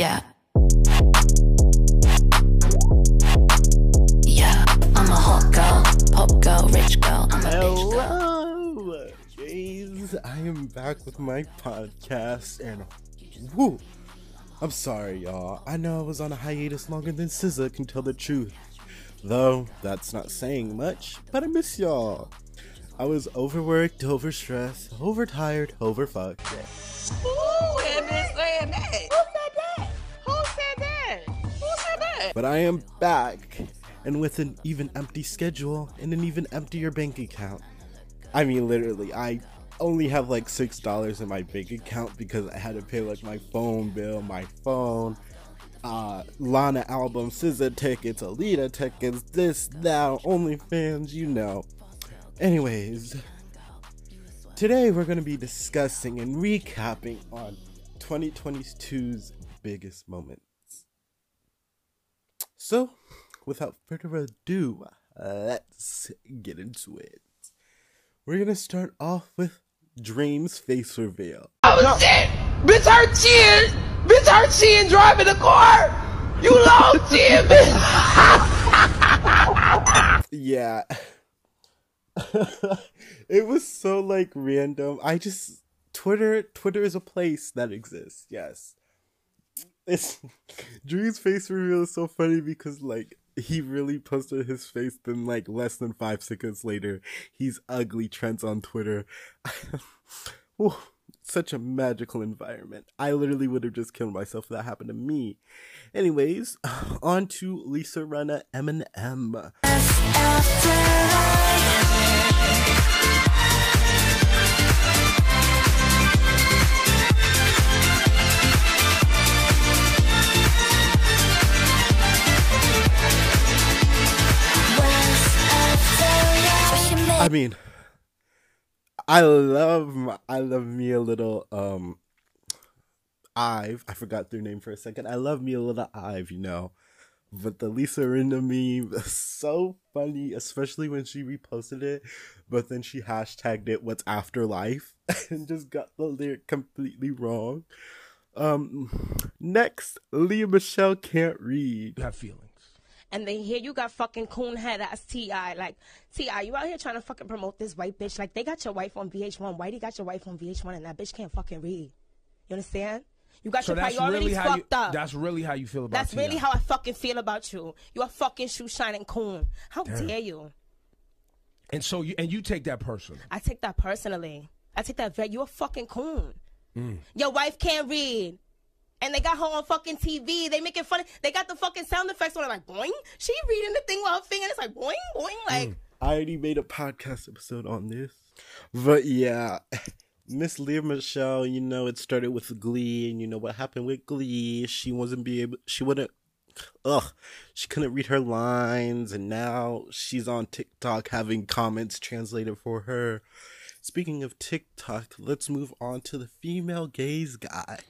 Yeah. Yeah, I'm a hot girl, pop girl, rich girl. I'm a bitch girl. Hello, guys. I am back with my podcast, and woo, I'm sorry, y'all. I know I was on a hiatus longer than SZA can tell the truth. Though that's not saying much, but I miss y'all. I was overworked, overstressed, overtired, overfucked. Who had been saying that? Who said that? But I am back, and with an even empty schedule and an even emptier bank account. I mean, literally, I only have like six dollars in my bank account because I had to pay like my phone bill, my phone, uh, Lana album, SZA tickets, Alita tickets, this, that, OnlyFans, you know. Anyways, today we're gonna be discussing and recapping on 2022's biggest moments. So, without further ado, let's get into it. We're gonna start off with Dream's face reveal. Oh shit! Bitch, her chin! Bitch, her chin driving the car! You lost chin, bitch! Yeah. it was so like random. I just Twitter Twitter is a place that exists. Yes. It's Dream's face reveal is so funny because like he really posted his face then like less than 5 seconds later he's ugly trends on Twitter. Ooh, such a magical environment. I literally would have just killed myself if that happened to me. Anyways, on to Lisa Rinna meme. I mean, I love my, I love me a little um Ive. I forgot their name for a second. I love me a little Ive, you know. But the Lisa Rinna meme is so funny, especially when she reposted it, but then she hashtagged it what's afterlife and just got the lyric completely wrong. Um next, Lea Michele can't read. That feelings. And then here you got fucking coon head ass T.I. Like, T.I., you out here trying to fucking promote this white bitch. Like, they got your wife on VH1. Whitey got your wife on VH1, and that bitch can't fucking read. You understand? You got So your priorities really how you. fucked up. That's really how you feel about. That's really how I fucking feel about you. You a fucking shoe shining coon. How dare you? And so you and you take that personal. I take that personally. I take that very. You a fucking coon. Mm. Your wife can't read. And they got her on fucking TV. They making fun. Of, they got the fucking sound effects on it, like boing. She reading the thing while her finger. It's like boing, boing. Like mm. I already made a podcast episode on this. But yeah, Miss Lea Michele, you know, it started with Glee, and you know what happened with Glee. She wasn't be able, she wouldn't, ugh, she couldn't read her lines, and now she's on TikTok having comments translated for her. Speaking of TikTok, let's move on to the female gaze guy.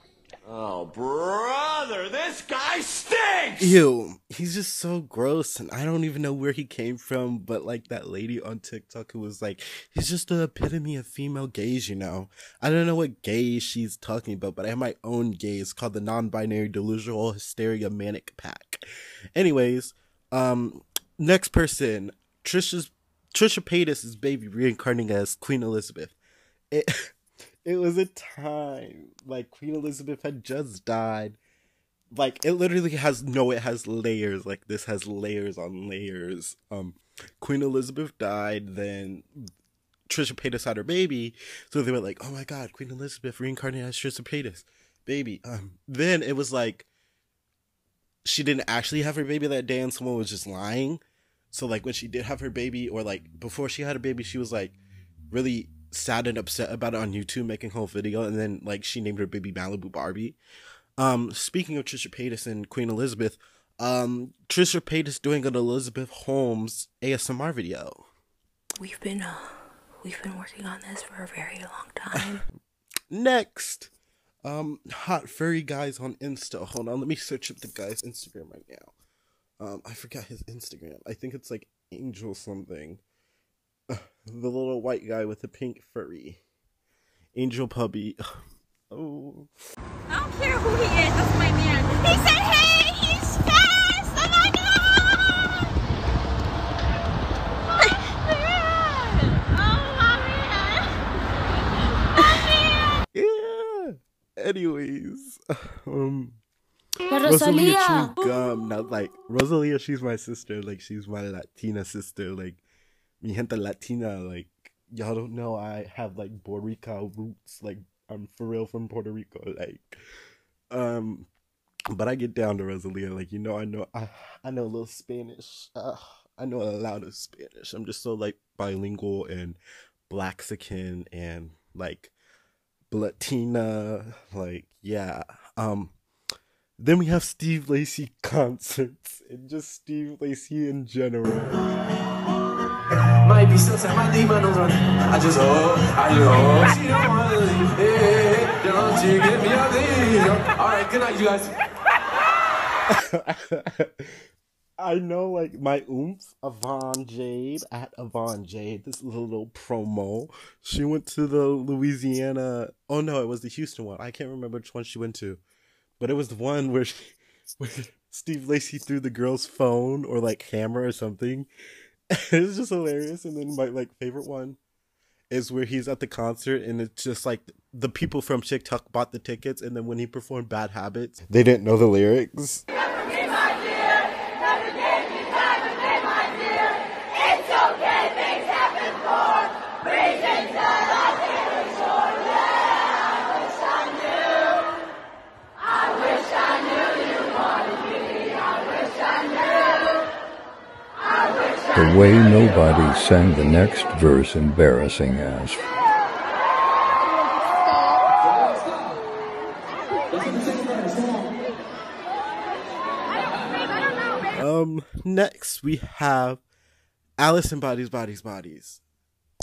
Oh, brother, this guy stinks! Ew, he's just so gross, and I don't even know where he came from. But like that lady on TikTok who was like, he's just the epitome of female gaze, you know. I don't know what gaze she's talking about, but I have my own gaze called the non-binary delusional hysteria manic pack. Anyways, um, next person, Trisha's Trisha Paytas' is baby reincarnating as Queen Elizabeth. It it was a time like Queen Elizabeth had just died. Like it literally has no it has layers like this has layers on layers. Um queen elizabeth died then trisha paytas had her baby so they were like oh my god queen elizabeth reincarnated as trisha paytas baby. Um then it was like she didn't actually have her baby that day and someone was just lying. So like when she did have her baby or like before she had a baby she was like really sad and upset about it on youtube making a whole video and then like she named her baby malibu barbie um, speaking of Trisha Paytas and Queen Elizabeth, um, Trisha Paytas doing an Elizabeth Holmes ASMR video. We've been, uh, we've been working on this for a very long time. Next, um, hot furry guys on Insta. Hold on, let me search up the guy's Instagram right now. Um, I forgot his Instagram. I think it's like Angel something. the little white guy with the pink furry. Angel Puppy. oh. I don't care who he is, that's my man. He said, hey, he's fast! Oh my god! My man! Oh my man! My man! yeah! Anyways. Um. Rosalia, Rosalia chewed gum. Not like Rosalia, she's my sister. Like she's my Latina sister. Like mi gente Latina. Like y'all don't know I have like Puerto Rico roots. Like I'm for real from Puerto Rico. Like, um, but I get down to Rosalia. Like you know, I know I I know a little Spanish. Uh, I know a lot of Spanish. I'm just so like bilingual and Blaxican and like Latina. Like yeah. Um. Then we have Steve Lacy concerts and just Steve Lacy in general. Might be sunset, leave my nose on I just hope, I just hope she don't wanna leave. Hey, don't you get me out there. Alright, good night, you guys. I know like my oomph, Avon Jade at Avon Jade. This little, little promo. She went to the Louisiana. Oh no, it was the Houston one. I can't remember which one she went to, but it was the one where, she, where Steve Lacy threw the girl's phone or like camera or something. it's just hilarious. And then my like favorite one is where he's at the concert and it's just like the people from TikTok bought the tickets and then when he performed Bad Habits, they didn't know the lyrics. The way nobody sang the next verse embarrassing as. Um, next we have Alice in Bodies, Bodies, Bodies.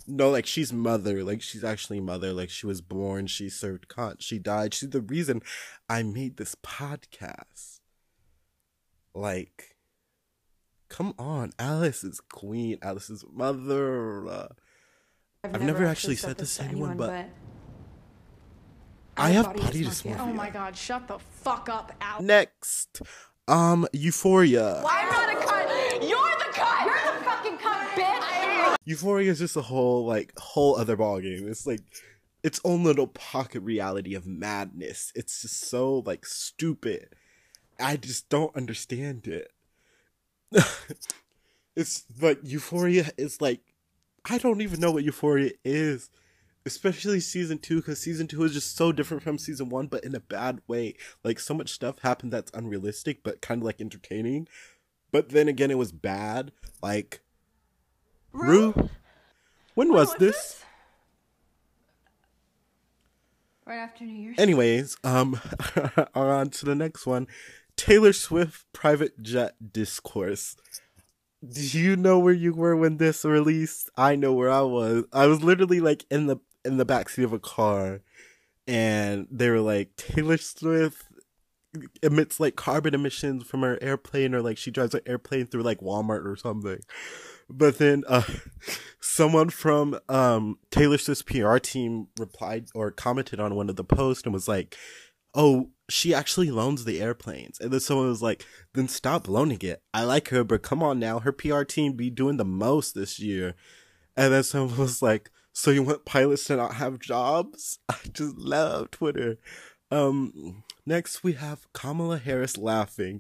No, like she's mother, like she's actually mother, like she was born, she served Kant, she died. She's the reason I made this podcast. Like, come on, Alice is queen, Alice is mother. Uh, I've, never, actually said this to anyone, but, I have body dysmorphia. Oh my god, shut the fuck up, Al. Next, um, Euphoria. I'm not a cunt. You're the cunt. You're the fucking cunt, bitch. Euphoria is just a whole like whole other ballgame. It's like its own little pocket reality of madness. It's just so like stupid. I just don't understand it. it's like Euphoria is like I don't even know what Euphoria is. Especially season two, because season two is just so different from season one, but in a bad way. Like so much stuff happened that's unrealistic, but kind of like entertaining. But then again, it was bad. Like Rue, when was this? Right after New Year's. Anyways, um, on to the next one. Taylor Swift private jet discourse. Do you know where you were when this released? I know where I was. I was literally like in the in the backseat of a car, and they were like Taylor Swift emits like carbon emissions from her airplane, or like she drives an airplane through like Walmart or something. But then uh someone from um Taylor Swift's PR team replied or commented on one of the posts and was like, "Oh, she actually loans the airplanes." And then someone was like, "Then stop loaning it. I like her, but come on now, her PR team be doing the most this year." And then someone was like, "So you want pilots to not have jobs?" I just love Twitter. Um next we have Kamala Harris laughing.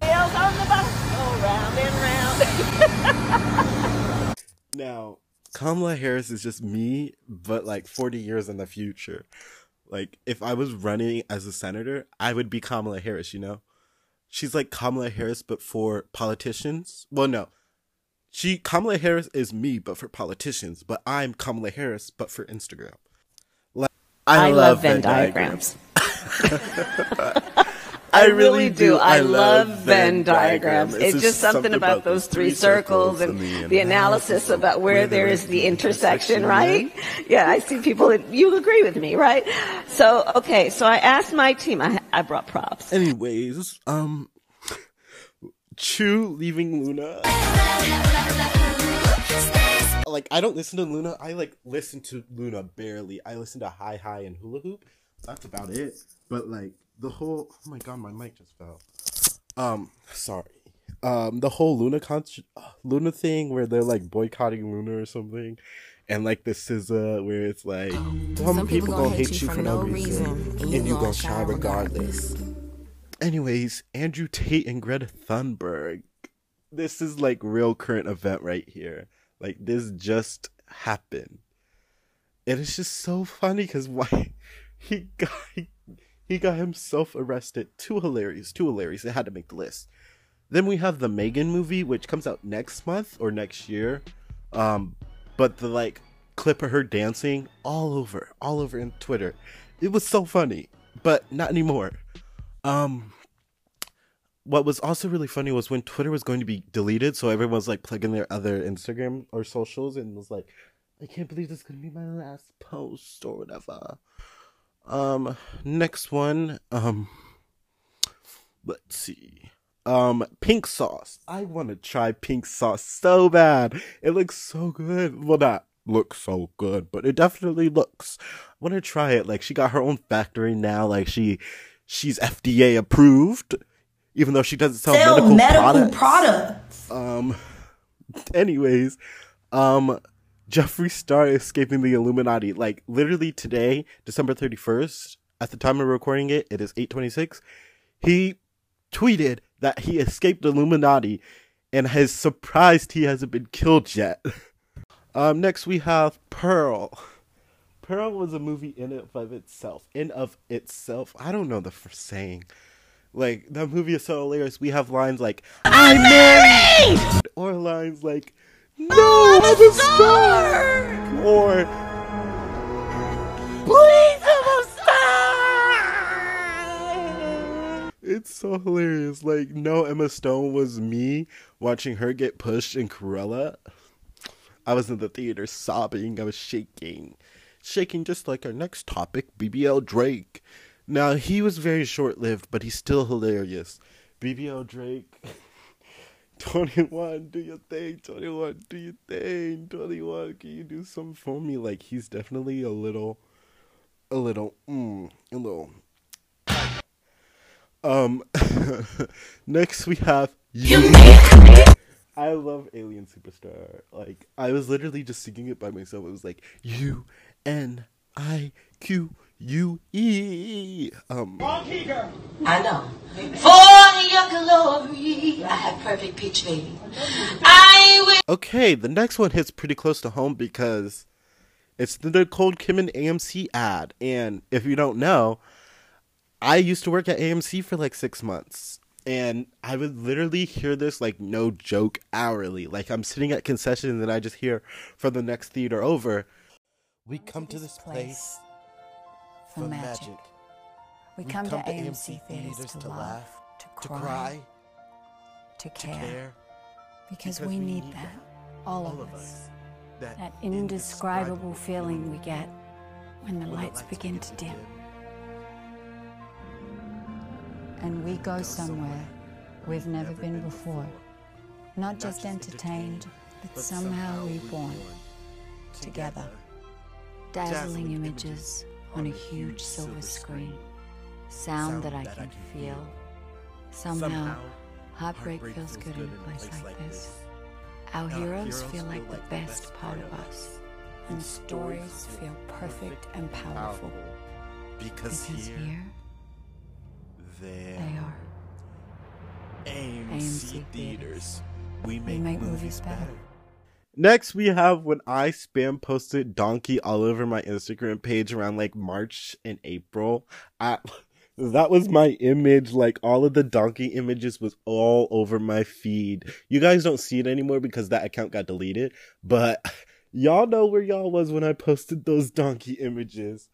Now, Kamala Harris is just me, but like 40 years in the future. Like, if I was running as a senator, I would be Kamala Harris, you know? She's like Kamala Harris, but for politicians. Well, no. She, Kamala Harris is me, but for politicians, but I'm Kamala Harris, but for Instagram. Like, I, love Venn diagrams. I really do. I love Venn diagrams. It's just something about those three circles and the analysis about where there is the intersection, right? Yeah, I see people that you agree with me, right? So, okay, so I asked my team, I, I brought props. Anyways, um, Chuu leaving LOONA. Like, I don't listen to LOONA. I like listen to LOONA barely. I listen to Hi High and Hula Hoop. That's about it. But like the whole, oh my god, my mic just fell. Um, sorry. Um, the whole LOONA concert, LOONA thing where they're like boycotting LOONA or something, and like the SZA where it's like some, people, gonna hate you for no reason, and you gonna shine regardless. Anyways, Andrew Tate and Greta Thunberg. This is like real current event right here. Like this just happened. And it's just so funny because why he got he got himself arrested. Too hilarious, too hilarious. It had to make the list. Then we have the Megan movie, which comes out next month or next year. Um, but the like clip of her dancing all over, all over in Twitter. It was so funny, but not anymore. Um, what was also really funny was when Twitter was going to be deleted, so everyone was like plugging their other Instagram or socials and was like, I can't believe this is gonna be my last post or whatever. Um, next one, um, let's see. Um, pink sauce. I want to try pink sauce so bad. It looks so good. Well, not looks so good, but it definitely looks. I want to try it. Like she got her own factory now. Like she, she's FDA approved, even though she doesn't sell, Sell medical, medical products. products. Um, anyways, um, Jeffree Star escaping the Illuminati. Like literally today, December thirty first. At the time of recording it, it is eight twenty six. He tweeted that he escaped the Illuminati and has surprised he hasn't been killed yet. um, next we have Pearl. Pearl was a movie in and of itself. In of itself, I don't know the first saying. Like that movie is so hilarious. We have lines like "I'm married," or lines like "No, oh, I'm a star," or "Please, I'm a star." It's so hilarious. Like, no, Emma Stone was me watching her get pushed in Cruella. I was in the theater sobbing. I was shaking. Shaking just like our next topic, BBL Drake. Now, he was very short lived, but he's still hilarious. BBL Drake. 21, do your thing. 21, do your thing. 21, can you do something for me? Like, he's definitely a little, a little, mm, a little. Um, next we have you. I love Alien Superstar. Like, I was literally just singing it by myself. It was like U N I Q U E. Um, I know. For your glory, I have perfect pitch, baby. I will. okay, the next one hits pretty close to home because it's the Nicole Kidman AMC ad. And if you don't know, I used to work at AMC for like six months. And I would literally hear this like no joke hourly. Like I'm sitting at concession and then I just hear from the next theater over. We come to this place for magic. We, come, to AMC theaters to laugh, to cry, to care, because, we need that, all of us. That indescribable feeling we get when the lights begin to dim. And we go somewhere we've never been before. Not just entertained, but somehow reborn. Together. Dazzling images on a huge silver screen. Sound that I can feel. Somehow, heartbreak feels good in a place like this. Our heroes feel like the best part of us. And stories feel perfect and powerful. Because, here, they are. AMC, theaters. We make, movies better. Next, we have when I spam posted donkey all over my Instagram page around like March and April. I, that was my image. Like all of the donkey images was all over my feed. You guys don't see it anymore because that account got deleted, but y'all know where y'all was when I posted those donkey images.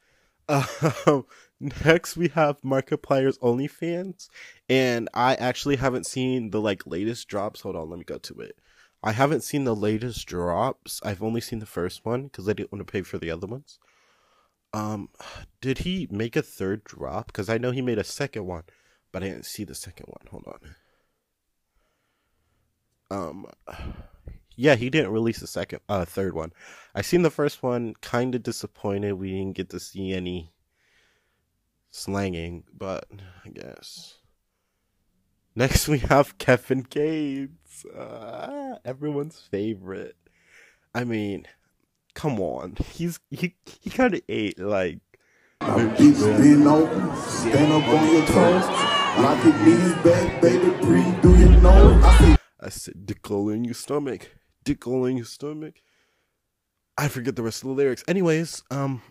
Um, next we have Markiplier's OnlyFans, and I actually haven't seen the like latest drops. Hold on, let me go to it. I haven't seen the latest drops. I've only seen the first one because I didn't want to pay for the other ones. Um, did he make a third drop? Because I know he made a second one, but I didn't see the second one. Hold on. Um, yeah, he didn't release a second, uh, third one. I seen the first one. Kind of disappointed we didn't get to see any slanging, but I guess. Next, we have Kevin Gates, uh, everyone's favorite. I mean, come on. He's he he kind of ate like. Keep spin open, stand up on your toes. Lock your knees back, baby, breathe through your nose. I said, dick all in your stomach, dick all in your stomach. I forget the rest of the lyrics. Anyways, um,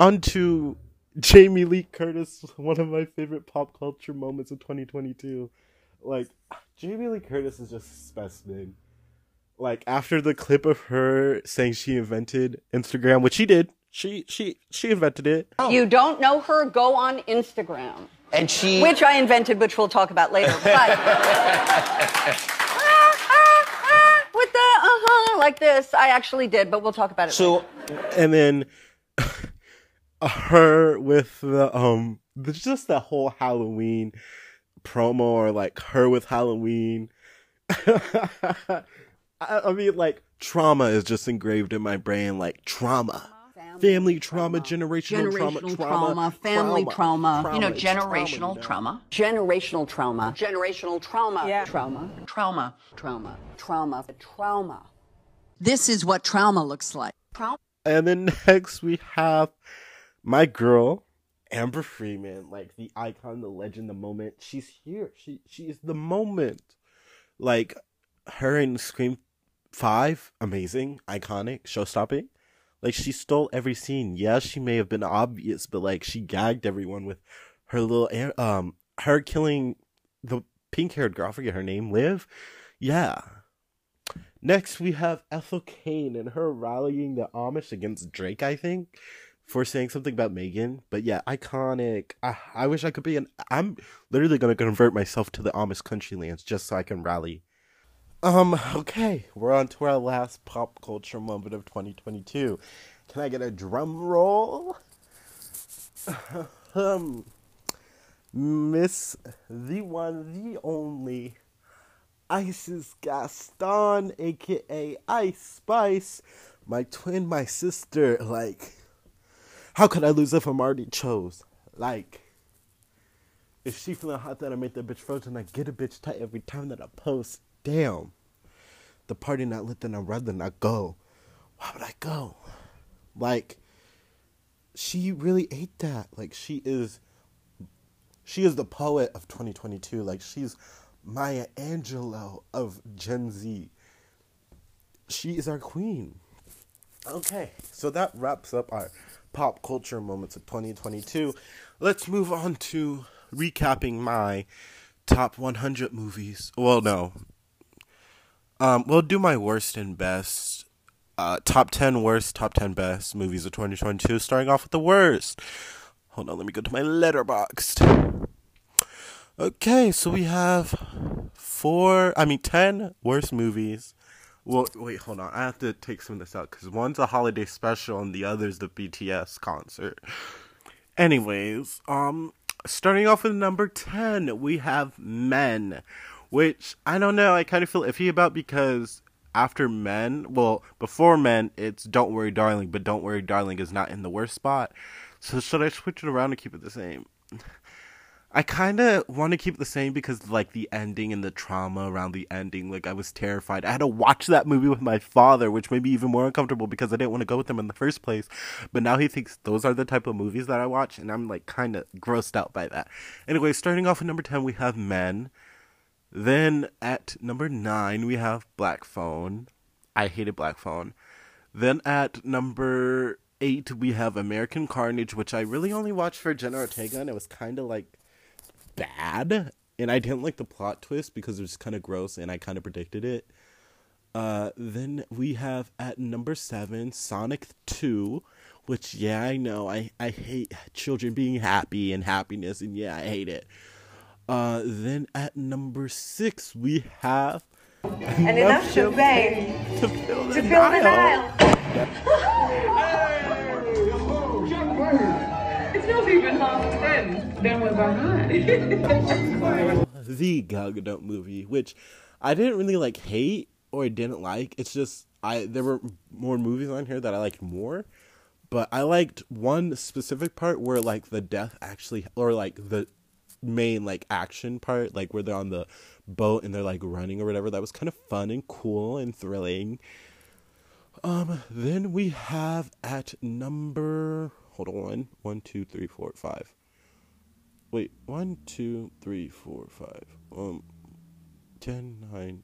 on to Jamie Lee Curtis, one of my favorite pop culture moments of 2022. Like, Jamie Lee Curtis is just a specimen. Like after the clip of her saying she invented Instagram, which she did, she she she invented it. You don't know her? Go on Instagram. And she. Which I invented, which we'll talk about later. But with the uh-huh like this, I actually did, but we'll talk about it. So, and then her with the um just the whole Halloween promo or like her with Halloween. I, I mean, like trauma is just engraved in my brain. Like trauma, family trauma, generational, trauma, generational trauma, trauma, family trauma, you know, It's trauma, generational know. trauma. generational trauma, generational trauma, Yeah. trauma, Trauma. trauma, trauma, trauma. This is what trauma looks like. And then next we have my girl, Amber Freeman, like the icon, the legend, the moment. She's here. She she is the moment. Like her in Scream Five, amazing, iconic, show stopping. Like she stole every scene. Yeah, she may have been obvious, but like she gagged everyone with her little um her killing the pink haired girl, I forget her name, Liv. Yeah. Next, we have Ethel Cain and her rallying the Amish against Drake, I think, for saying something about Megan. But yeah, iconic. I, I wish I could be an. I'm literally going to convert myself to the Amish country lands just so I can rally. Um, okay, we're on to our last pop culture moment of 2022. Can I get a drum roll? um, Miss the one, the only. Isis Gaston, aka Ice Spice, my twin, my sister. Like, how could I lose if I'm already chose? Like, if she feeling hot, then I make that bitch frozen. I get a bitch tight every time that I post. Damn, the party not lit, then I'd rather not go. Why would I go? Like, she really ate that. Like, she is, she is the poet of 2022. Like, she's Maya Angelou of Gen Z. She is our queen. Okay, so that wraps up our pop culture moments of 2022. Let's move on to recapping my top 100 movies. Well, no. Um, we'll do my worst and best. Uh, top 10 worst, top 10 best movies of 2022. Starting off with the worst. Hold on, let me go to my letterboxd. Okay, so we have four, I mean, 10 worst movies. Well, wait, hold on. I have to take some of this out because one's a holiday special and the other's the BTS concert. Anyways, um, starting off with number 10, we have Men, which I don't know, I kind of feel iffy about because after Men, well, before Men, it's Don't Worry Darling, but Don't Worry Darling is not in the worst spot. So should I switch it around and keep it the same? I kind of want to keep the same because, like, the ending and the trauma around the ending, like, I was terrified. I had to watch that movie with my father, which made me even more uncomfortable because I didn't want to go with him in the first place. But now he thinks those are the type of movies that I watch, and I'm, like, kind of grossed out by that. Anyway, starting off at number 10, we have Men. Then at number 9, we have Black Phone. I hated Black Phone. Then at number 8, we have American Carnage, which I really only watched for Jenna Ortega, and it was kind of, like, bad and i didn't like the plot twist because it was kind of gross and i kind of predicted it. Uh then we have at number seven sonic 2 which yeah i know i i hate children being happy and happiness and yeah i hate it. Uh then at number six we have And enough champagne to fill the to fill the Nile. Even half ten. Then we're behind. the Gal Gadot movie, which I didn't really like hate or didn't like. It's just I there were more movies on here that I liked more, but I liked one specific part where like the death actually or like the main like action part, like where they're on the boat and they're like running or whatever. That was kind of fun and cool and thrilling. Um, then we have at number hold on. One, two, three, four, five. Wait, one, two, three, four, five. Um ten, nine,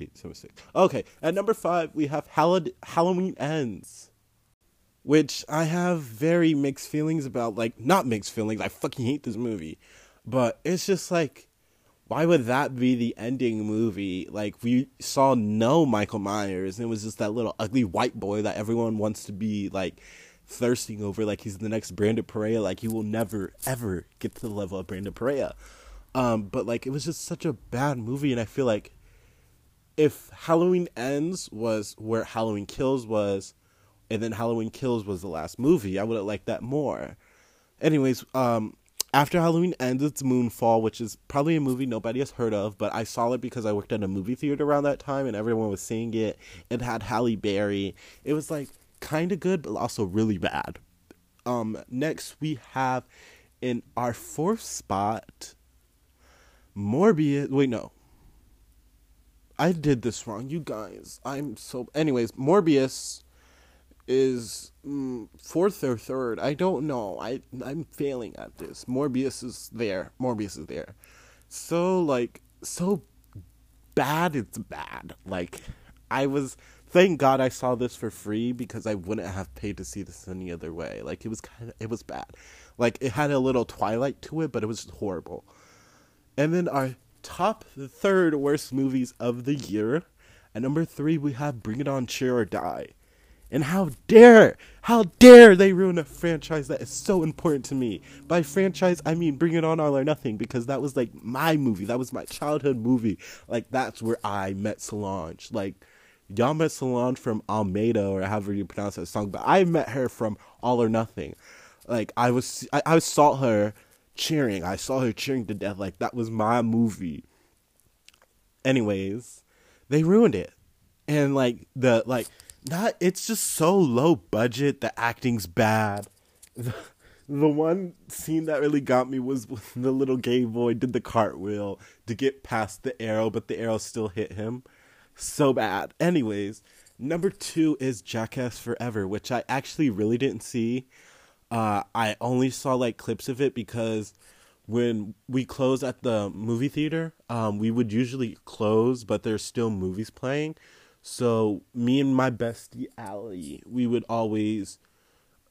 eight, seven, six. Okay, at number five we have Hall- Halloween Ends. Which I have very mixed feelings about, like not mixed feelings, I fucking hate this movie. But it's just like why would that be the ending movie? Like we saw no Michael Myers, and it was just that little ugly white boy that everyone wants to be like thirsting over, like he's the next Brandon Perea. Like he will never ever get to the level of Brandon Perea. Um, but like it was just such a bad movie, and I feel like if Halloween Ends was where Halloween Kills was, and then Halloween Kills was the last movie, I would have liked that more. Anyways, um, after Halloween ends, it's Moonfall, which is probably a movie nobody has heard of, but I saw it because I worked at a movie theater around that time and everyone was seeing it. It had Halle Berry. It was like kind of good, but also really bad. Um, next we have in our fourth spot, Morbius. Wait, no. I did this wrong, you guys. I'm so. Anyways, Morbius is mm, fourth or third. I don't know. I I'm failing at this. Morbius is there. Morbius is there. So like so bad. It's bad. Like I was. Thank God I saw this for free because I wouldn't have paid to see this any other way. Like it was kind of it was bad. Like it had a little twilight to it, but it was horrible. And then our top third worst movies of the year. At number three, we have Bring It On, Cheer or Die. And how dare, how dare they ruin a franchise that is so important to me. By franchise, I mean Bring It On All or Nothing, because that was like my movie. That was my childhood movie. Like, that's where I met Solange. Like, y'all met Solange from Almeda, or however you pronounce that song, but I met her from All or Nothing. Like, I was, I, I saw her cheering. I saw her cheering to death. Like, that was my movie. Anyways, they ruined it. And, like, the, like, not it's just so low budget the acting's bad the, the one scene that really got me was when the little gay boy did the cartwheel to get past the arrow but the arrow still hit him so bad anyways number two is jackass forever which i actually really didn't see uh, i only saw like clips of it because when we close at the movie theater um, we would usually close but there's still movies playing so me and my bestie Allie, we would always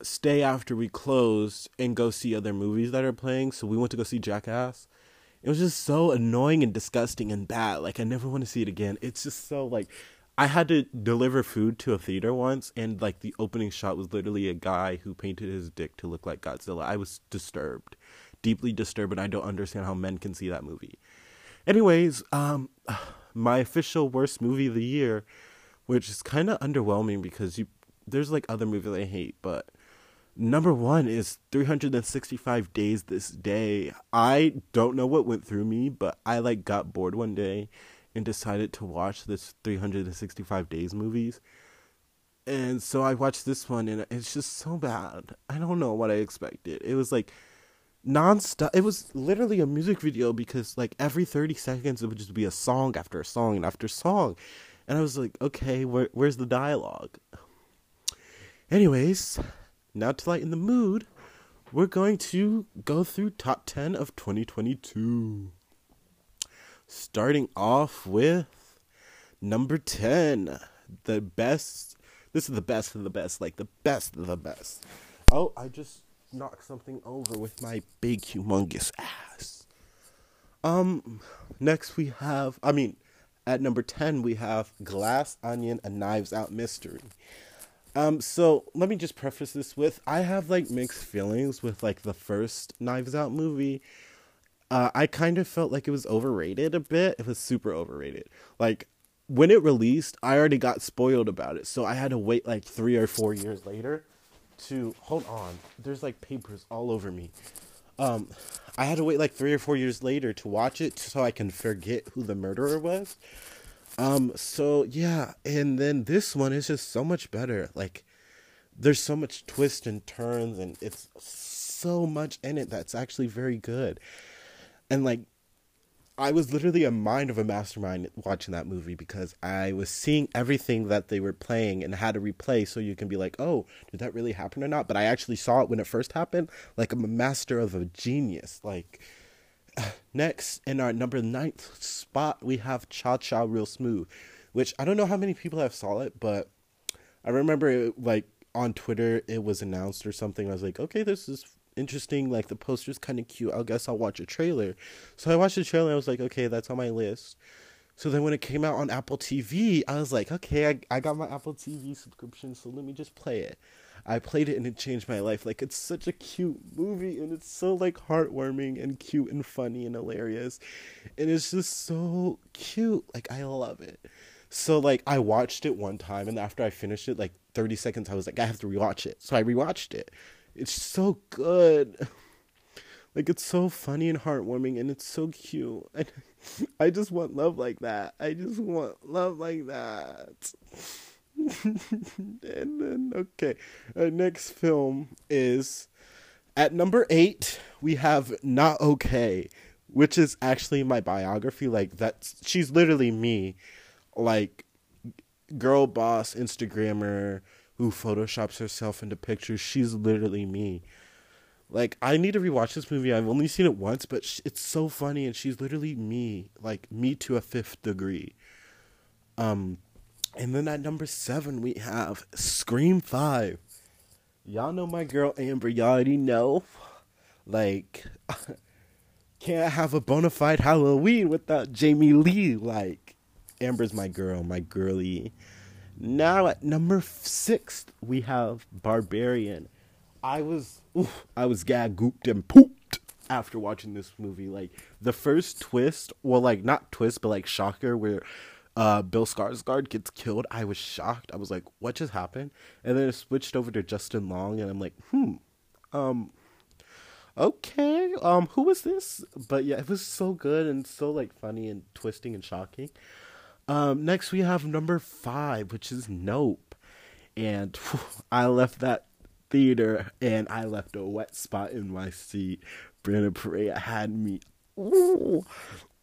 stay after we closed and go see other movies that are playing. So we went to go see Jackass. It was just so annoying and disgusting and bad. Like I never want to see it again. It's just so like I had to deliver food to a theater once and like the opening shot was literally a guy who painted his dick to look like Godzilla. I was disturbed. Deeply disturbed and I don't understand how men can see that movie. Anyways, um my official worst movie of the year, which is kind of underwhelming because you there's like other movies I hate, but number one is 365 Days This Day. I don't know what went through me, but I like got bored one day and decided to watch this 365 Days movies. And so I watched this one and it's just so bad. I don't know what I expected. It was like nonstop. It was literally a music video because like every 30 seconds it would just be a song after a song and after song. And I was like, okay, where, where's the dialogue? Anyways, now to lighten the mood, we're going to go through top 10 of 2022. Starting off with number 10, the best. This is the best of the best, like the best of the best. Oh, I just knocked something over with my big humongous ass. Um next we have I mean at number 10 we have Glass Onion a Knives Out Mystery. Um so let me just preface this with I have like mixed feelings with like the first Knives Out movie. Uh I kind of felt like it was overrated a bit. It was super overrated. Like when it released, I already got spoiled about it. So I had to wait like 3 or 4 years later to hold on. There's like papers all over me. Um, I had to wait like three or four years later to watch it so I can forget who the murderer was. Um, so yeah, and then this one is just so much better. Like, there's so much twist and turns, and it's so much in it that's actually very good. And like, I was literally a mind of a mastermind watching that movie because I was seeing everything that they were playing and had to replay so you can be like, oh, did that really happen or not? But I actually saw it when it first happened. Like I'm a master of a genius. Like next in our number ninth spot we have Cha Cha Real Smooth, which I don't know how many people have saw it, but I remember it, like on Twitter it was announced or something. I was like, okay, this is interesting. Like the poster's kind of cute. I guess I'll watch a trailer. So I watched the trailer. I was like, okay, that's on my list. So then when it came out on Apple TV, I was like, okay, I, I got my Apple TV subscription, so let me just play it. I played it and it changed my life. Like it's such a cute movie and it's so like heartwarming and cute and funny and hilarious. And it's just so cute. Like I love it. So like I watched it one time and after I finished it, like 30 seconds, I was like, I have to rewatch it. So I rewatched it. It's so good. Like it's so funny and heartwarming and it's so cute. And I just want love like that. I just want love like that. and then okay, our next film is at number 8 we have Not Okay, which is actually my biography like that's she's literally me. Like girl boss Instagrammer who photoshops herself into pictures. She's literally me. Like I need to rewatch this movie. I've only seen it once, but it's so funny, and she's literally me, like me to a fifth degree. Um, and then at number seven we have Scream Five. Y'all know my girl Amber. Y'all already know. Like, can't have a bona fide Halloween without Jamie Lee. Like, Amber's my girl, my girly. Now at number six we have Barbarian. I was oof, I was gag gooped and pooped after watching this movie. Like the first twist, well, like not twist, but like shocker, where uh, Bill Skarsgård gets killed. I was shocked. I was like, "What just happened?" And then it switched over to Justin Long, and I'm like, "Hmm, um, okay, um, who was this?" But yeah, it was so good and so like funny and twisting and shocking. Um, next we have number five, which is Nope, and whew, I left that theater and I left a wet spot in my seat. Brandon Perea had me. Ooh,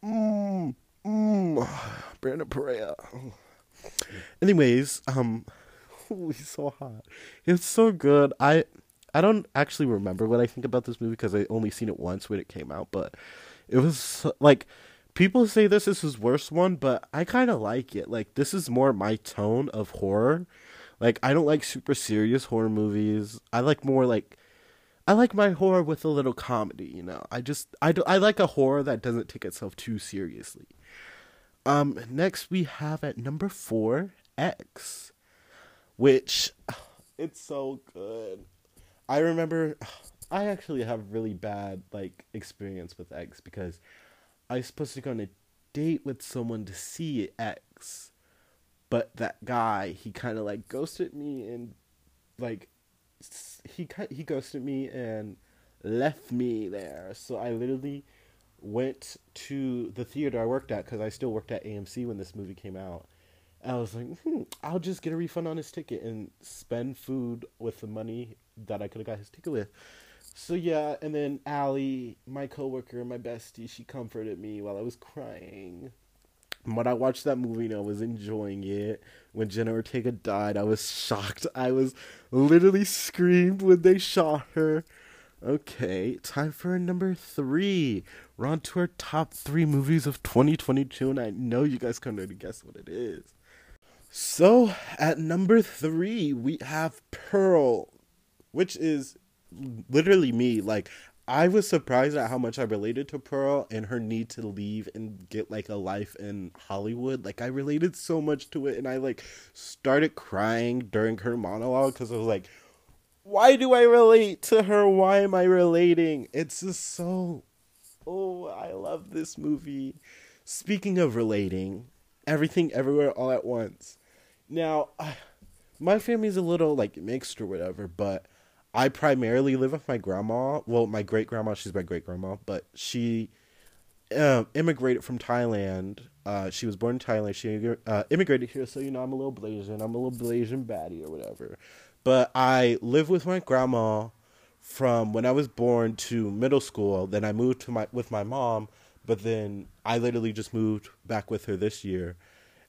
mm, mm, Brandon Perea. Anyways, um, he's so hot. It's so good. I I don't actually remember what I think about this movie because I only seen it once when it came out, but it was like people say this is his worst one, but I kind of like it. Like this is more my tone of horror. Like I don't like super serious horror movies. I like more like I like my horror with a little comedy, you know. I just I do, I like a horror that doesn't take itself too seriously. Um next we have at number 4 X which it's so good. I remember I actually have really bad like experience with X because I was supposed to go on a date with someone to see X, but that guy he kind of like ghosted me and like he he ghosted me and left me there. So I literally went to the theater I worked at because I still worked at AMC when this movie came out. And I was like, hmm, I'll just get a refund on his ticket and spend food with the money that I could have got his ticket with. So yeah, and then Allie, my coworker, my bestie, she comforted me while I was crying. When I watched that movie, and I was enjoying it. When Jenna Ortega died, I was shocked. I was literally screamed when they shot her. Okay, time for number three. We're on to our top three movies of 2022, and I know you guys can already guess what it is. So, at number three, we have Pearl, which is literally me. Like, I was surprised at how much I related to Pearl and her need to leave and get like a life in Hollywood. Like, I related so much to it, and I like started crying during her monologue because I was like, why do I relate to her? Why am I relating? It's just so. Oh, I love this movie. Speaking of relating, everything everywhere all at once. Now, my family's a little like mixed or whatever, but I primarily live with my grandma. Well, my great grandma, she's my great grandma, but she uh, immigrated from Thailand. Uh, she was born in Thailand. She uh, immigrated here, so you know I'm a little Blasian. I'm a little Blasian baddie or whatever. But I live with my grandma from when I was born to middle school. Then I moved to my with my mom But then I literally just moved back with her this year.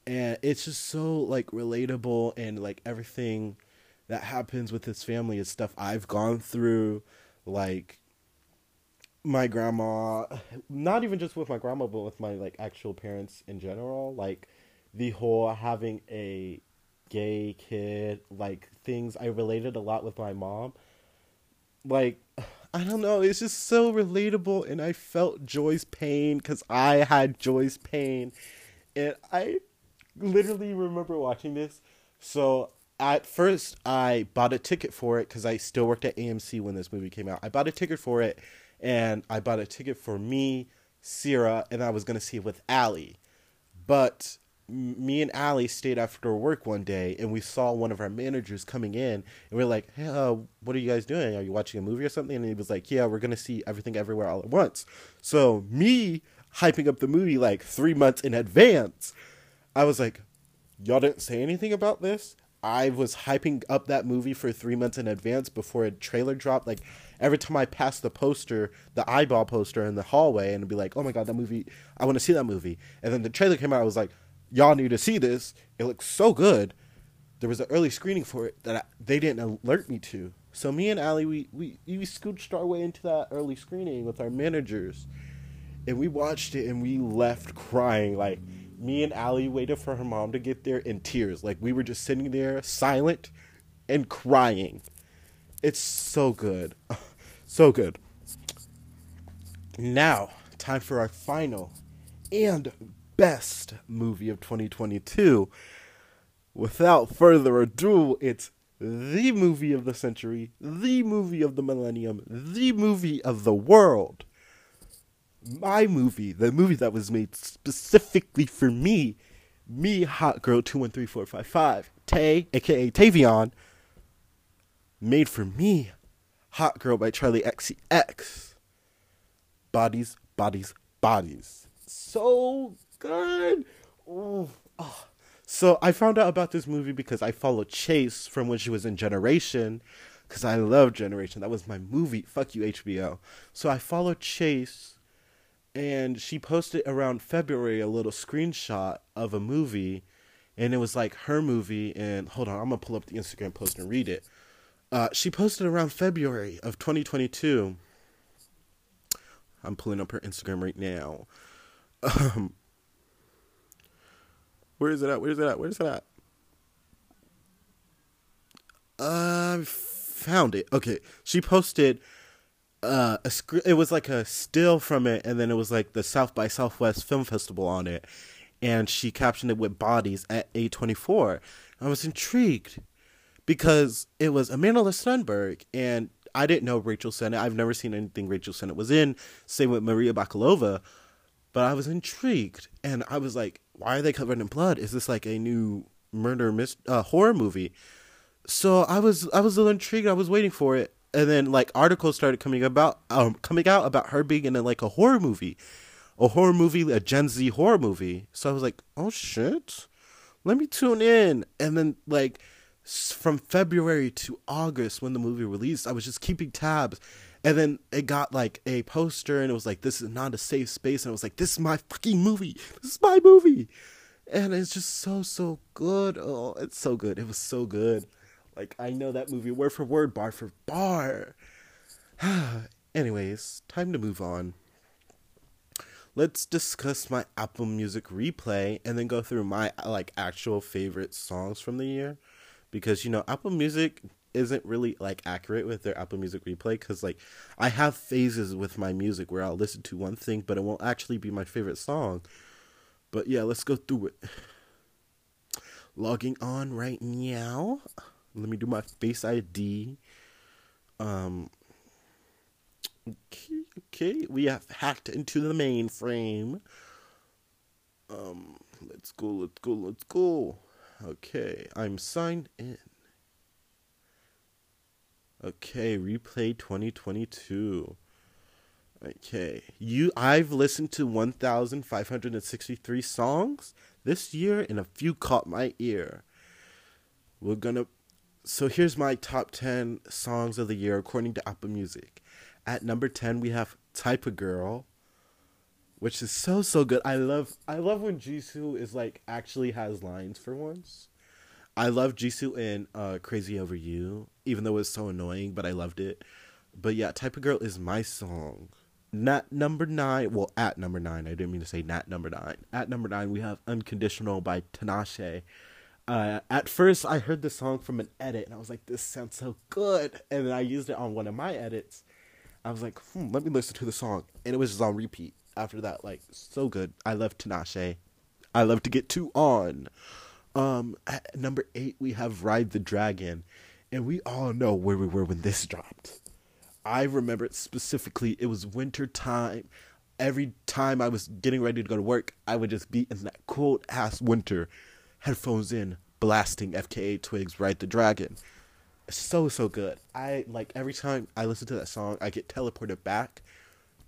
And it's just so like relatable and like everything that happens with his family is stuff I've gone through. Like my grandma, not even just with my grandma, but with my like actual parents in general. Like the whole having a gay kid, like things I related a lot with my mom. Like, I don't know, it's just so relatable, and I felt Joy's pain because I had Joy's pain, and I literally remember watching this. So at first, I bought a ticket for it because I still worked at AMC when this movie came out. I bought a ticket for it, and I bought a ticket for me, Sierra, and I was gonna see it with Allie, but me and Allie stayed after work one day and we saw one of our managers coming in and we are like, hey, uh, what are you guys doing? Are you watching a movie or something? And he was like, yeah, we're going to see everything everywhere all at once. So me hyping up the movie like three months in advance, I was like, y'all didn't say anything about this? I was hyping up that movie for three months in advance before a trailer dropped. Like every time I passed the poster, the eyeball poster in the hallway, and be like, "Oh my god, that movie! I want to see that movie." And then the trailer came out. I was like, y'all need to see this. It looks so good. There was an early screening for it that I, they didn't alert me to. So me and Allie, we, we we scooched our way into that early screening with our managers, and we watched it and we left crying. Like me and Allie waited for her mom to get there in tears. Like we were just sitting there silent and crying. It's so good, so good. Now, time for our final and best movie of 2022. Without further ado, it's the movie of the century, the movie of the millennium, the movie of the world. My movie, the movie that was made specifically for me, me, Hot Girl 213455, Tay, aka Tavion, made for me, Hot Girl by Charli XCX. Bodies, bodies, bodies. So good. Oh. So I found out about this movie because I followed Chase from when she was in Generation, because I love Generation. That was my movie. Fuck you, HBO. So I followed Chase, and she posted around February a little screenshot of a movie, and it was like her movie. And hold on, I'm gonna pull up the Instagram post and read it. Uh, she posted around February of 2022. I'm pulling up her Instagram right now. Um, where is it at? Where is it at? Where is it at? I uh, found it. Okay, she posted uh, a sc- it was like a still from it, and then it was like the South by Southwest Film Festival on it, and she captioned it with bodies at A24. I was intrigued because it was Amandla Stenberg, and I didn't know Rachel Sennott. I've never seen anything Rachel Sennott was in. Same with Maria Bakalova, but I was intrigued, and I was like, why are they covered in blood? Is this like a new murder mis- uh, horror movie? So I was I was a little intrigued. I was waiting for it, and then like articles started coming about um coming out about her being in like a horror movie, a horror movie, a Gen Z horror movie. So I was like, oh shit, let me tune in. And then like from February to August when the movie released, I was just keeping tabs. And then it got like a poster and it was like, this is not a safe space. And it was like, this is my fucking movie. This is my movie. And it's just so, so good. Oh, it's so good. It was so good. Like, I know that movie word for word, bar for bar. Anyways, time to move on. Let's discuss my Apple Music replay and then go through my like actual favorite songs from the year because you know Apple Music isn't really like accurate with their Apple Music replay because like I have phases with my music where I'll listen to one thing, but it won't actually be my favorite song. But yeah, let's go through it. Logging on right now. Let me do my Face ID. Um. Okay, okay, we have hacked into the mainframe. Um, let's go, let's go, let's go. Okay, I'm signed in. Okay, replay 2022. Okay, you I've listened to 1563 songs this year and a few caught my ear. We're going to So here's my top 10 songs of the year according to Apple Music. At number 10 we have Type of Girl which is so so good. I love I love when Jisoo is like actually has lines for once. I love Jisoo in uh, Crazy Over You, even though it was so annoying, but I loved it. But yeah, Type of Girl is my song. Not number nine. Well, at number nine. I didn't mean to say not number nine. At number nine, we have Unconditional by Tinashe. Uh, at first, I heard the song from an edit, and I was like, this sounds so good. And then I used it on one of my edits. I was like, hmm, let me listen to the song. And it was just on repeat after that. Like, so good. I love Tinashe. I love to get two on. Um, at number eight, we have Ride the Dragon. And we all know where we were when this dropped. I remember it specifically. It was winter time. Every time I was getting ready to go to work, I would just be in that cold ass winter, headphones in, blasting FKA Twigs Ride the Dragon. So so good. I like every time I listen to that song, I get teleported back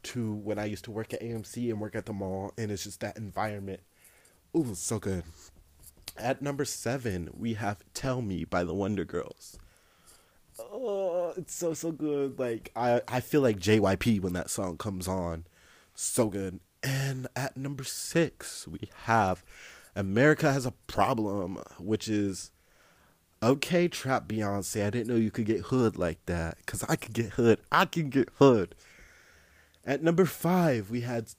to when I used to work at AMC and work at the mall, and it's just that environment. Ooh, so good. At number seven, we have "Tell Me" by the Wonder Girls. Oh, it's so so good. Like I I feel like JYP when that song comes on. So good. And at number 6, we have America has a problem, which is okay, trap Beyonce. I didn't know you could get hood like that cuz I could get hood. I can get hood. At number 5, we had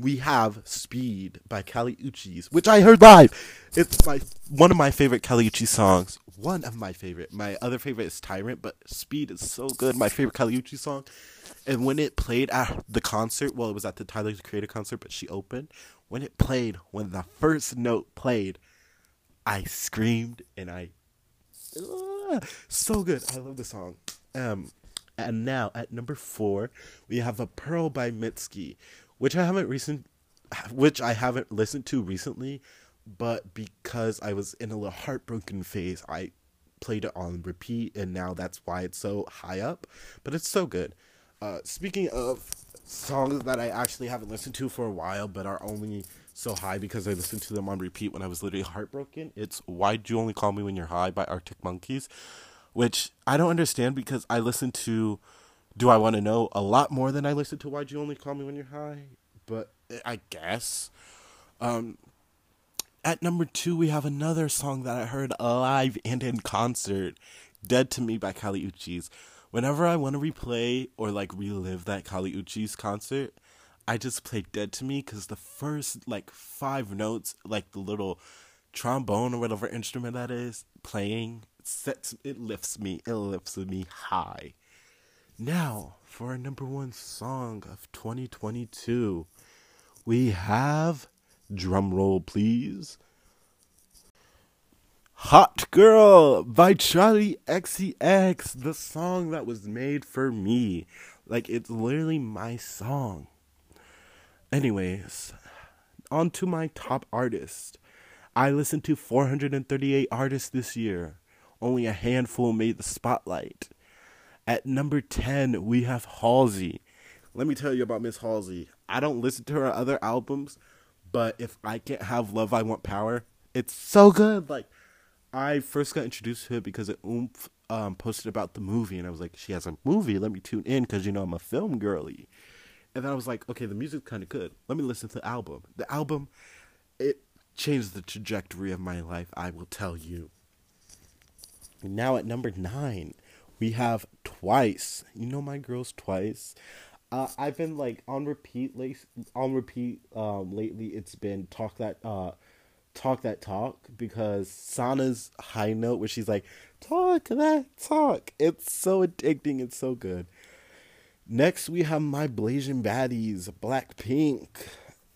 we have Speed by Kali Uchis, which I heard live. It's my one of my favorite Kali Uchis songs. One of my favorite. My other favorite is Tyrant, but Speed is so good. My favorite Kali Uchis song. And when it played at the concert, well, it was at the Tyler the Creator concert, but she opened. When it played, when the first note played, I screamed and I, uh, so good. I love the song. Um, and now at number four, we have a Pearl by Mitski, which I haven't recent, which I haven't listened to recently, but because I was in a little heartbroken phase, I played it on repeat, and now that's why it's so high up. But it's so good. Uh, speaking of songs that I actually haven't listened to for a while, but are only so high because I listened to them on repeat when I was literally heartbroken, it's "Why'd You Only Call Me When You're High" by Arctic Monkeys, which I don't understand because I listen to "Do I Want to Know" a lot more than I listen to "Why'd You Only Call Me When You're High," but I guess. Um, at number two, we have another song that I heard live and in concert, "Dead to Me" by Kali Uchis whenever I want to replay or like relive that Kali Uchis concert, I just play Dead to Me because the first like five notes, like the little trombone or whatever instrument that is playing, sets it lifts me, it lifts me high. Now for our number one song of 2022, we have drum roll please. Hot Girl by Charli XCX, the song that was made for me. Like, it's literally my song. Anyways, on to my top artist. I listened to 438 artists this year. Only a handful made the spotlight. At number 10, we have Halsey. Let me tell you about Miss Halsey. I don't listen to her other albums, but if I can't have Love, I Want Power, it's so good. Like, I first got introduced to it because it oomph um, posted about the movie, and I was like, she has a movie. Let me tune in because you know I'm a film girly. And then I was like, okay, the music's kind of good. Let me listen to the album. The album, it changed the trajectory of my life. I will tell you. Now at number nine, we have Twice. You know my girls Twice. Uh, I've been like on repeat, late, on repeat. Um, lately, it's been talk that uh talk that talk because Sana's high note where she's like, talk that talk. It's so addicting. It's so good. Next, we have my Blazing Baddies, Blackpink.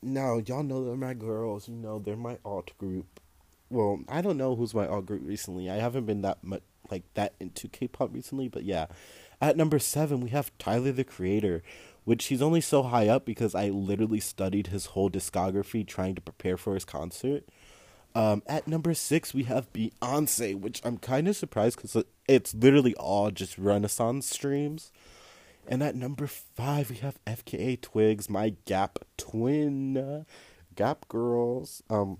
Now, y'all know they're my girls. You know, they're my alt group. Well, I don't know who's my alt group recently. I haven't been that much like that into K-pop recently, but yeah. At number seven, we have Tyler the Creator, which he's only so high up because I literally studied his whole discography trying to prepare for his concert. Um, at number six, we have Beyonce, which I'm kind of surprised because it's literally all just Renaissance streams. And at number five, we have FKA Twigs, my Gap twin, Gap girls. Um,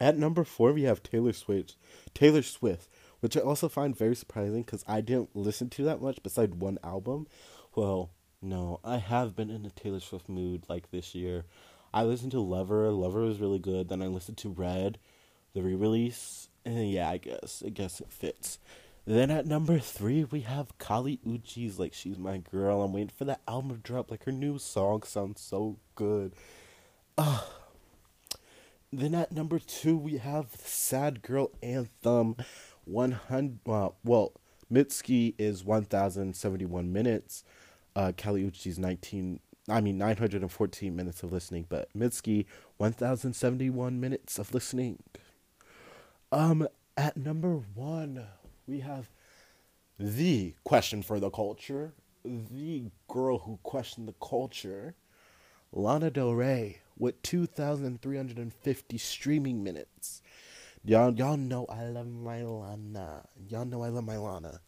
at number four, we have Taylor Swift, Taylor Swift, which I also find very surprising because I didn't listen to that much besides one album. Well, No, I have been in a Taylor Swift mood like this year. I listened to Lover. Lover was really good. Then I listened to Red, the re-release, and yeah, I guess I guess it fits. Then at number three we have Kali Uchis like she's my girl. I'm waiting for that album to drop. Like her new song sounds so good. Ugh. Then at number two we have Sad Girl Anthem, one hundred. Well, Mitski is one thousand seventy one minutes. Uh, Kali Uchi's nineteen. I mean nine hundred and fourteen minutes of listening, but Mitski one thousand seventy one minutes of listening. Um, at number one we have the question for the culture, the girl who questioned the culture, Lana Del Rey with 2,350 streaming minutes. Y'all, y'all know I love my Lana. Y'all know I love my Lana.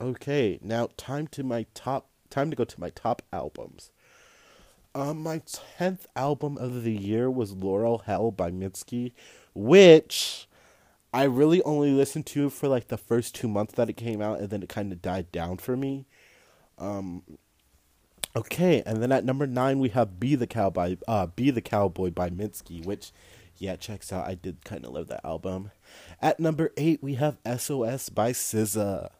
Okay, now time to my top. Time to go to my top albums. Um, my tenth album of the year was Laurel Hell by Mitski, which I really only listened to for like the first two months that it came out, and then it kind of died down for me. Um, okay, and then at number nine we have "Be the Cowboy," uh, "Be the Cowboy" by Mitski, which, yeah, checks out. I did kind of love that album. At number eight we have "SOS" by SZA.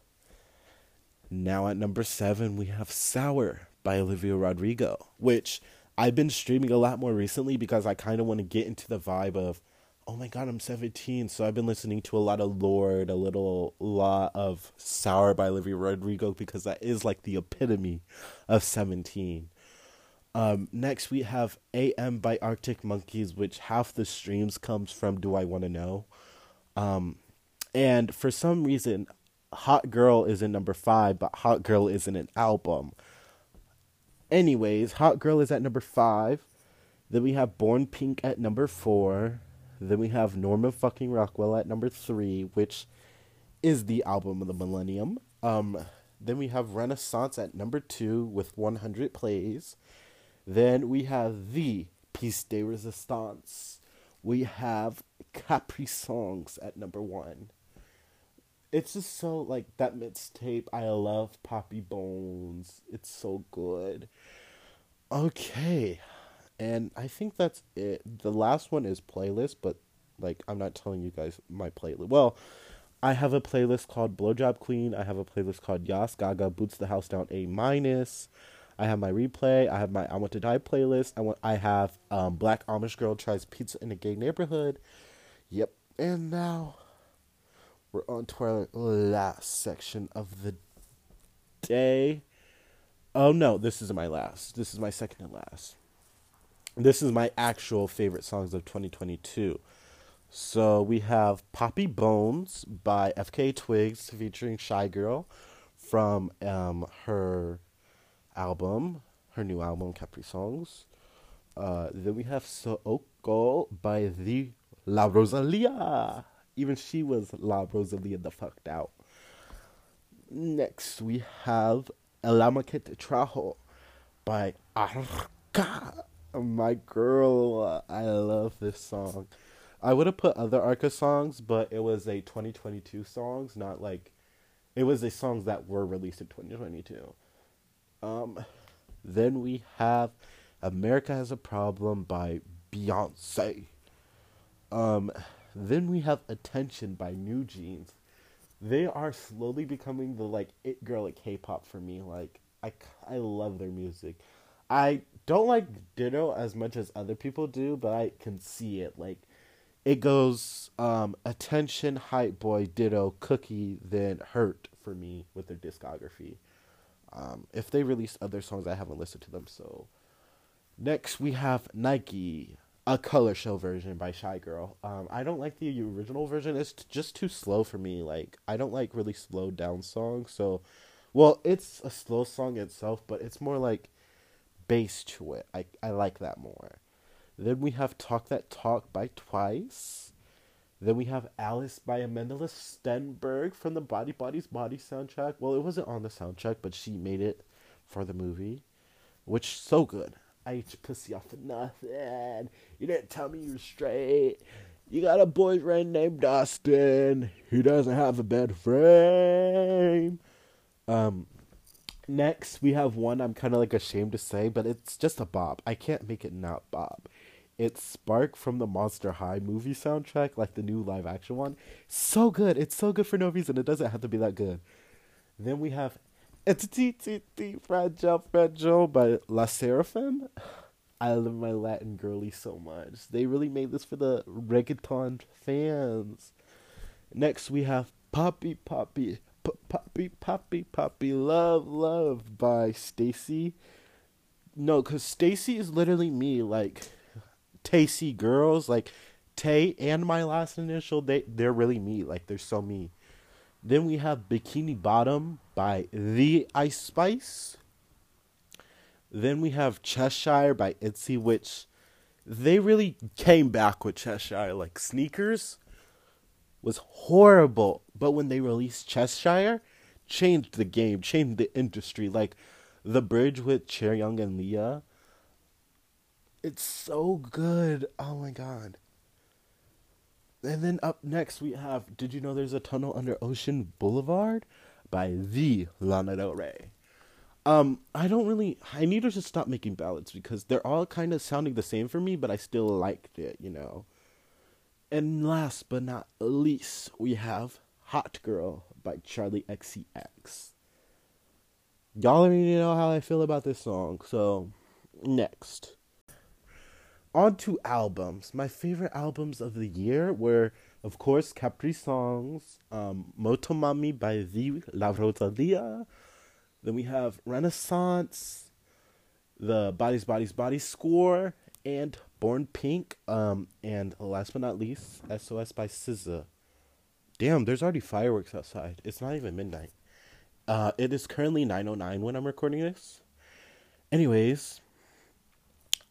Now at number seven we have "Sour" by Olivia Rodrigo, which I've been streaming a lot more recently because I kind of want to get into the vibe of oh my god, I'm 17. So I've been listening to a lot of Lorde, a little lot of Sour by Olivia Rodrigo because that is like the epitome of 17. Um, next we have AM by Arctic Monkeys, which half the streams comes from Do I Want to Know. Um, and for some reason, Hot Girl is in number five, but Hot Girl isn't an album. Anyways, Hot Girl is at number five. Then we have Born Pink at number four. Then we have Norman fucking Rockwell at number three, which is the album of the millennium. Um, then we have Renaissance at number two with 100 plays. Then we have the Piece de Resistance. We have Caprisongs at number one. It's just so like that mixtape. I love Papi Bones. It's so good. Okay, and I think that's it. The last one is playlist, but like I'm not telling you guys my playlist. Well, I have a playlist called Blowjob Queen. I have a playlist called Yas Gaga Boots the House Down A minus. I have my replay. I have my I Want to Die playlist. I want. I have um, Black Amish Girl tries pizza in a gay neighborhood. Yep. And now we're on to our last section of the day. Oh no, this is my last. This is my second and last. This is my actual favorite songs of 2022. So we have Papi Bones by FKA Twigs featuring Shygirl from um, her album, her new album, Caprisongs. Uh, then we have Saoko by the La Rosalia. Even she was La Rosalia the fucked out. Next we have El Alma que te trajo by Arca. My girl, I love this song. I would have put other Arca songs, but it was a 2022 songs, not like it was a songs that were released in 2022. Um, then we have America Has a Problem by Beyonce. Um, then we have Attention by NewJeans. They are slowly becoming the like it girl at K-pop for me. Like I I love their music. I don't like Ditto as much as other people do, but I can see it. Like it goes um, attention hype boy ditto cookie then hurt for me with their discography um, if they release other songs i haven't listened to them so. Next we have nike a color show version by Shygirl. Um, i don't like the original version. It's just too slow for me. Like i don't like really slowed down songs so well it's a slow song itself but it's more like bass to it. I, I like that more. Then we have Talk That Talk by Twice. Then we have Alice by Amandla Stenberg from the Body Bodies Body soundtrack. Well, it wasn't on the soundtrack, but she made it for the movie, which so good. I your pussy off for nothing. You didn't tell me you were straight. You got a boyfriend named Dustin. He doesn't have a bed frame. Um, Next, we have one I'm kind of like ashamed to say, but it's just a bop. I can't make it not bop. It's Spark from the Monster High movie soundtrack, like the new live action one. So good. It's so good for no reason. It doesn't have to be that good. Then we have T Fragile Fragile by LE SSERAFIM. I love my Latin girly so much. They really made this for the reggaeton fans. Next, we have Poppy Poppy Poppy Poppy Poppy Love Love by STAYC. No, cause STAYC is literally me. Like Tacy girls, like Tay and my last initial. They they're really me. Like they're so me. Then we have Bikini Bottom by The Ice Spice. Then we have Cheshire by Itzy, which they really came back with Cheshire. Like Sneakers was horrible, but when they released Cheshire, changed the game, changed the industry. Like the bridge with Chaeryeong and Lia. It's so good. Oh my god. And then up next we have Did You Know There's a Tunnel Under Ocean Boulevard by the Lana Del Rey. Um, I don't really I need her to stop making ballads because they're all kind of sounding the same for me, but I still liked it, you know. And last but not least, we have Hot Girl by Charli XCX. Y'all already know how I feel about this song, so next. On to albums. My favorite albums of the year were, of course, Caprisongs, um, Motomami by the La Rosalia. Then we have Renaissance, the Bodies, Bodies, Bodies score, and Born Pink. Um, and last but not least, SOS by SZA. Damn, there's already fireworks outside. It's not even midnight. Uh, it is currently 9.09 when I'm recording this. Anyways,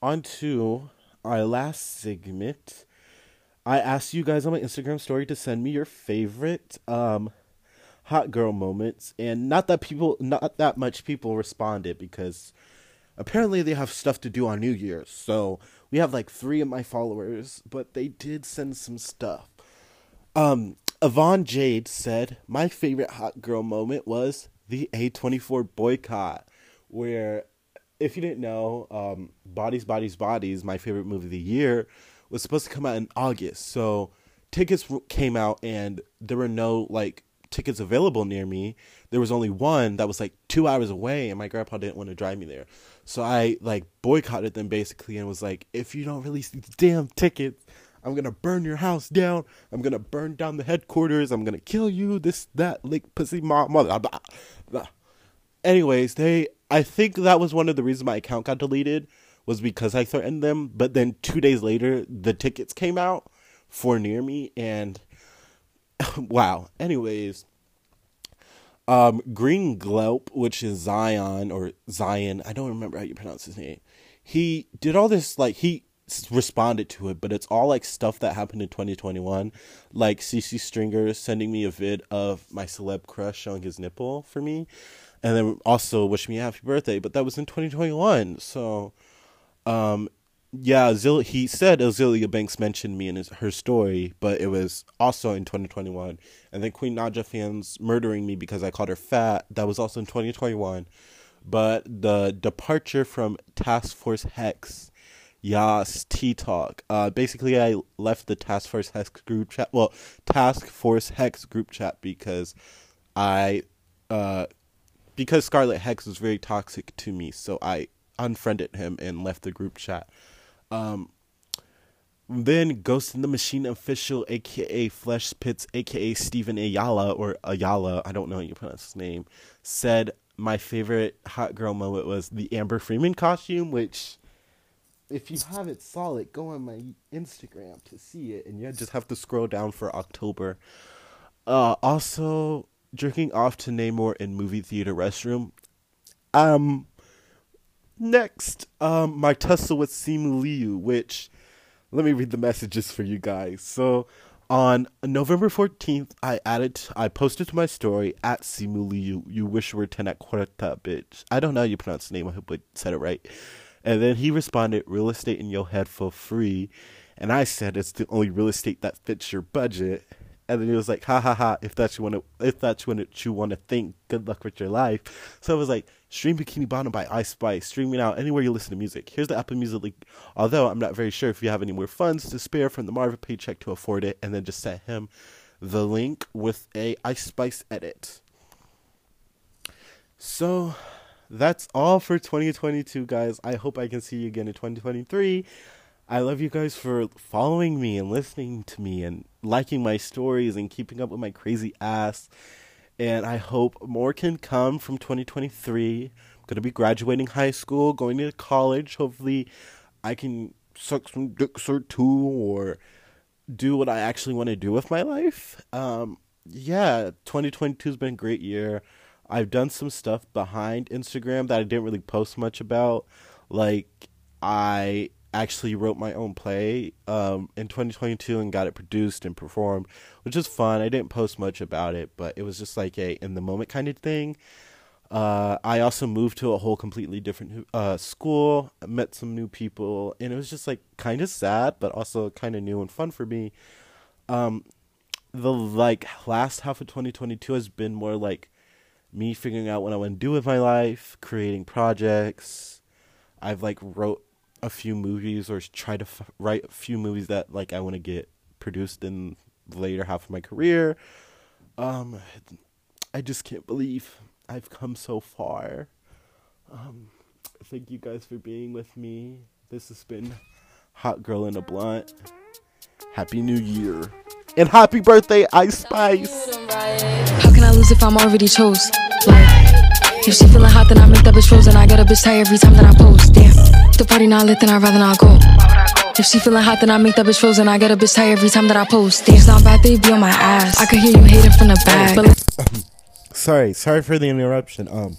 on to our last segment. I asked you guys on my Instagram story to send me your favorite um, hot girl moments, and not that people, not that much people responded because apparently they have stuff to do on New Year's. So we have like three of my followers, but they did send some stuff. Um, Yvonne Jade said, My favorite hot girl moment was the A24 boycott, where, if you didn't know, um, Bodies, Bodies, Bodies, my favorite movie of the year, was supposed to come out in August. So tickets came out, and there were no, like, tickets available near me. There was only one that was like two hours away, and my grandpa didn't want to drive me there. So I like boycotted them basically and was like, if you don't release these damn tickets, I'm gonna burn your house down. I'm gonna burn down the headquarters. I'm gonna kill you. This, that, like, pussy, mom, mother. Blah, blah. Anyways, they. I think that was one of the reasons my account got deleted was because I threatened them. But then two days later, the tickets came out for near me, and wow. Anyways, um, Green Glelp, which is Zion or Zion, I don't remember how you pronounce his name. He did all this like he responded to it, but it's all like stuff that happened in 2021, like CC Stringer sending me a vid of my celeb crush showing his nipple for me, and then also wish me a happy birthday. But that was in 2021, so um, yeah, he said Azealia Banks mentioned me in his, her story, but it was also in 2021. And then Queen Naja fans murdering me because I called her fat. That was also in 2021. But the departure from Task Force Hex, Yas T Talk. Uh, basically, I left the Task Force Hex group chat. Well, Task Force Hex group chat because I, uh, because Scarlet Hex was very toxic to me, so I unfriended him and left the group chat. Um, then Ghost in the Machine official, aka Flesh Pits, aka Steven Ayala or Ayala, I don't know how you pronounce his name, said my favorite hot girl moment was the Amber Freeman costume, which if you haven't saw it, go on my Instagram to see it, and you just have to scroll down for October. Uh, also, jerking off to Namor in movie theater restroom. Um, next, um, my tussle with Simu Liu, which let me read the messages for you guys. So on November 14th, I added, I posted to my story at Simu Liu, you wish you were Tenoch Huerta, bitch. I don't know how you pronounce the name, I hope I said it right. And then he responded, real estate in your head for free. And I said, it's the only real estate that fits your budget. And then he was like, ha ha ha, if that's you want to, if that's what you want to think, good luck with your life. So I was like, Stream Bikini Bottom by Ice Spice, streaming out anywhere you listen to music. Here's the Apple Music link, although I'm not very sure if you have any more funds to spare from the Marvel paycheck to afford it, and then just send him the link with a Ice Spice edit. So that's all for 2022, guys. I hope I can see you again in 2023. I love you guys for following me and listening to me and liking my stories and keeping up with my crazy ass. And I hope more can come from 2023. I'm going to be graduating high school, going to college. Hopefully, I can suck some dicks or two or do what I actually want to do with my life. Um, yeah, 2022 has been a great year. I've done some stuff behind Instagram that I didn't really post much about. Like, I actually wrote my own play um, in 2022 and got it produced and performed, which is fun. I didn't post much about it, but it was just like a in the moment kind of thing. Uh, I also moved to a whole completely different uh, school, met some new people, and it was just like kind of sad, but also kind of new and fun for me. Um, the like last half of 2022 has been more like me figuring out what I want to do with my life, creating projects. I've like wrote a few movies or try to f- write a few movies that like I want to get produced in the later half of my career. Um, I just can't believe I've come so far. Um, thank you guys for being with me. This has been Hot Girl in a Blunt. Happy New Year. And happy birthday, Ice Spice! How can I lose if I'm already chose? Like, if she feeling hot, then I make that bitch frozen. I get a bitch tired every time that I post. Damn, if the party not lit, then I'd rather not go. If she feeling hot, then I make that bitch frozen. I get a bitch tired every time that I post. Damn, it's not bad, they be on my ass. I could hear you hating from the back. But sorry, sorry for the interruption. Um,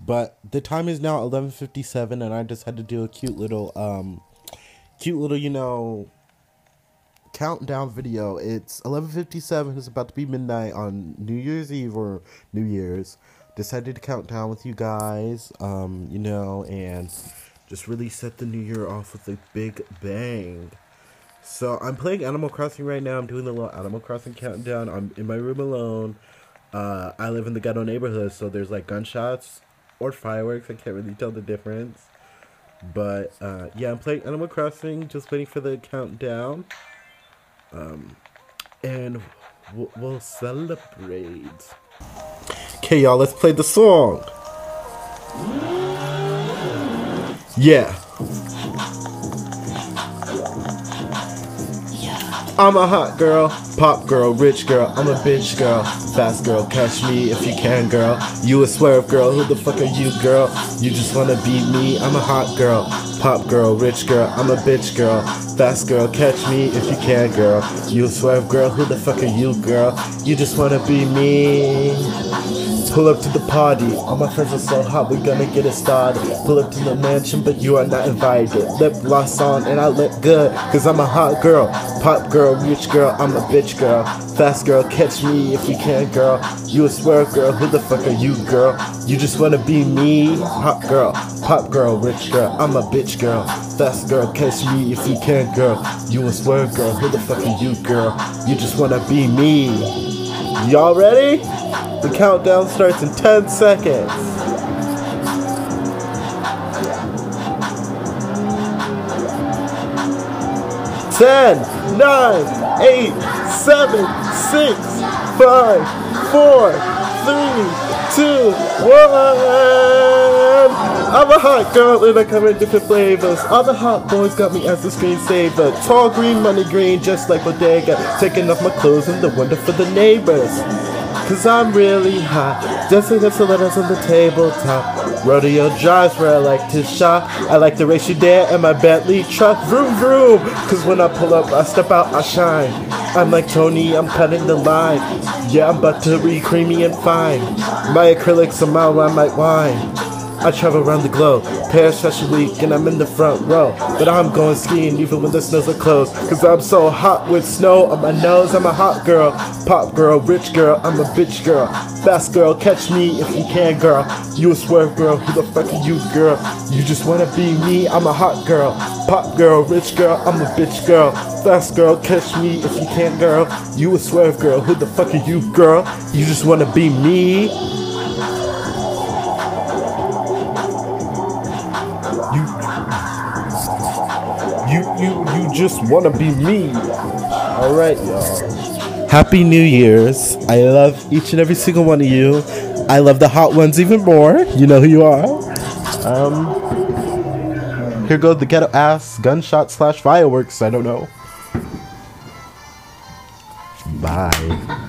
but the time is now eleven fifty seven, and I just had to do a cute little um, cute little you know countdown video. It's eleven fifty seven. It's about to be midnight on New Year's Eve or New Year's. Decided to count down with you guys. Um, you know, and just really set the new year off with a big bang. So I'm playing Animal Crossing right now. I'm doing the little Animal Crossing countdown. I'm in my room alone. Uh, I live in the ghetto neighborhood, so there's like gunshots or fireworks. I can't really tell the difference. But uh, yeah, I'm playing Animal Crossing, just waiting for the countdown. Um, and we'll, we'll celebrate. Okay, y'all, let's play the song. Yeah. I'm a hot girl, pop girl, rich girl, I'm a bitch girl, fast girl, catch me if you can, girl. You a swerve girl, who the fuck are you, girl? You just wanna be me, I'm a hot girl, pop girl, rich girl, I'm a bitch girl, fast girl, catch me if you can, girl. You a swerve girl, who the fuck are you, girl? You just wanna be me. Pull up to the party, all my friends are so hot, we gonna get it started. Pull up to the mansion, but you are not invited. Lip gloss on, and I look good, cause I'm a hot girl. Pop girl, rich girl, I'm a bitch girl. Fast girl, catch me if you can, girl. You a swerve girl, who the fuck are you, girl? You just wanna be me? Hot girl, pop girl, rich girl, I'm a bitch girl. Fast girl, catch me if you can, girl. You a swerve girl, who the fuck are you, girl? You just wanna be me. Y'all ready? The countdown starts in 10 seconds. Ten, nine, eight, seven, six, five, four, three, two, one. Um, I'm a hot girl and I come in different flavors. The hot boys got me as a screensaver. Tall green, money green, just like Bodega. Taking off my clothes in the window for the neighbors. Cause I'm really hot. Dancing the letters on the tabletop. Rodeo drives where I like to shop. I like to race you there in my Bentley truck. Vroom vroom. Cause when I pull up, I step out, I shine. I'm like Tony, I'm cutting the line. Yeah, I'm buttery, creamy, and fine. My acrylics are mild, I might wine. I travel around the globe, Paris Fashion Week, and I'm in the front row. But I'm going skiing even when the snows are closed. Cause I'm so hot with snow on my nose. I'm a hot girl, pop girl, rich girl, I'm a bitch girl. Fast girl, catch me if you can, girl. You a swerve girl, who the fuck are you, girl? You just wanna be me, I'm a hot girl. Pop girl, rich girl, I'm a bitch girl. Fast girl, catch me if you can, girl. You a swerve girl, who the fuck are you, girl? You just wanna be me. Just wanna be me. All right, y'all. Happy New Year's. I love each and every single one of you. I love the hot ones even more. You know who you are. Um, here goes the ghetto ass gunshot slash fireworks. I don't know. Bye.